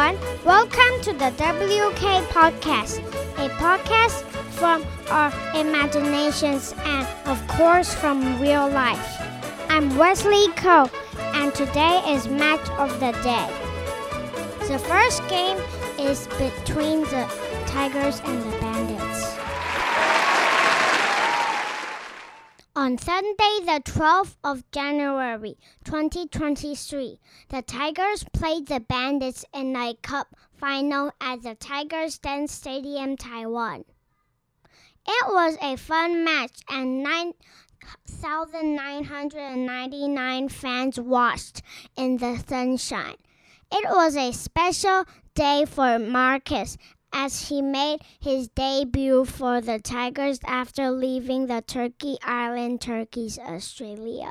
everyone. Welcome to the WK Podcast, a podcast from our imaginations and, of course, from real life. I'm Wesley Coe, and today is Match of the Day. The first game is between the Tigers and the Bandits. On Sunday, the 12th of January 2023, the Tigers played the Bandits in a cup final at the Tigers Den Stadium, Taiwan. It was a fun match, and 9,999 fans watched in the sunshine. It was a special day for Marcus as he made his debut for the Tigers after leaving the Turkey Island Turkeys Australia.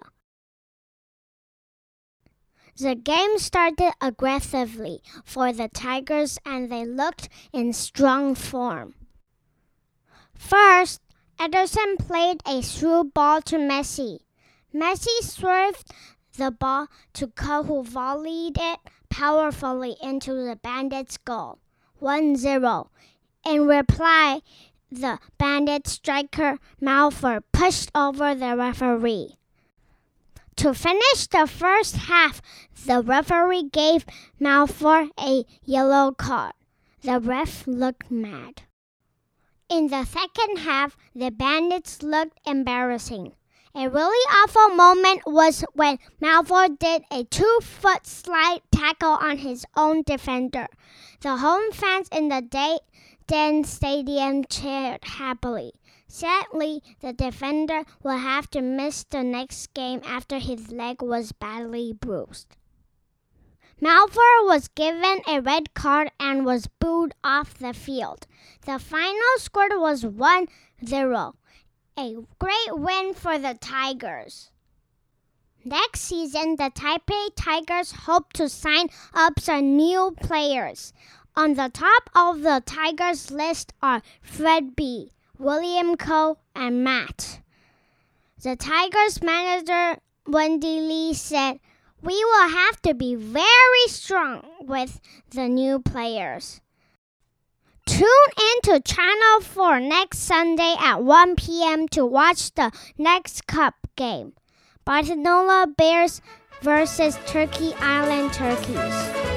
The game started aggressively for the Tigers and they looked in strong form. First, Ederson played a through ball to Messi. Messi swerved the ball to Ko, who volleyed it powerfully into the Bandits' goal. 1 0. In reply, the bandit striker Malfour pushed over the referee. To finish the first half, the referee gave Malfour a yellow card. The ref looked mad. In the second half, the bandits looked embarrassing. A really awful moment was when Malfour did a two foot slide tackle on his own defender. The home fans in the Day Den Stadium cheered happily. Sadly, the defender will have to miss the next game after his leg was badly bruised. Malfour was given a red card and was booed off the field. The final score was 1 0 a great win for the Tigers. Next season, the Taipei Tigers hope to sign up some new players. On the top of the Tigers list are Fred B., William Ko, and Matt. The Tigers manager Wendy Lee said, We will have to be very strong with the new players. Tune in to Channel 4 next Sunday at 1 p.m. to watch the next Cup game Barcelona Bears versus Turkey Island Turkeys.